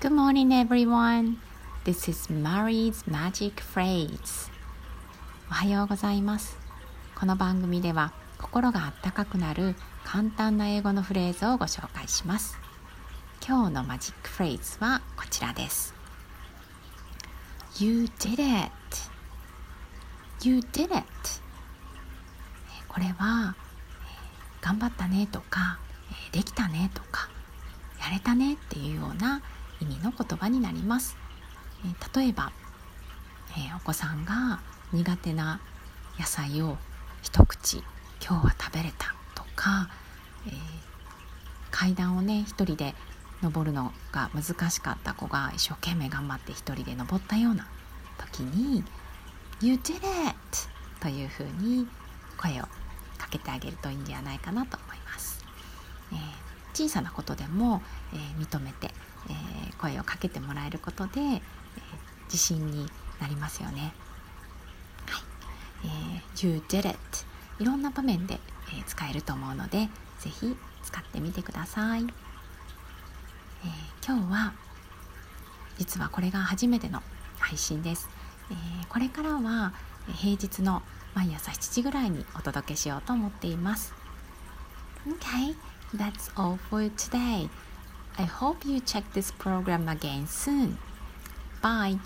Good morning, everyone. This is Mary's Magic Phrase. おはようございます。この番組では心があったかくなる簡単な英語のフレーズをご紹介します。今日のマジックフレーズはこちらです。You did it. You did it. これは頑張ったねとかできたねとかやれたねっていうような意味の言葉になります、えー、例えば、えー、お子さんが苦手な野菜を一口今日は食べれたとか、えー、階段をね一人で登るのが難しかった子が一生懸命頑張って一人で登ったような時に「You did it!」というふうに声をかけてあげるといいんじゃないかなと思います。小さなことでも、えー、認めてえー、声をかけてもらえることで、えー、自信になりますよね。はいえー、You did it いろんな場面で、え使えると思うので是非使ってみてください。え今日は実はこれが初めての配信です。えこれからは平日の毎朝7時ぐらいにお届けしようと思っています。Okay, that's all for today. I hope you check this program again soon. Bye.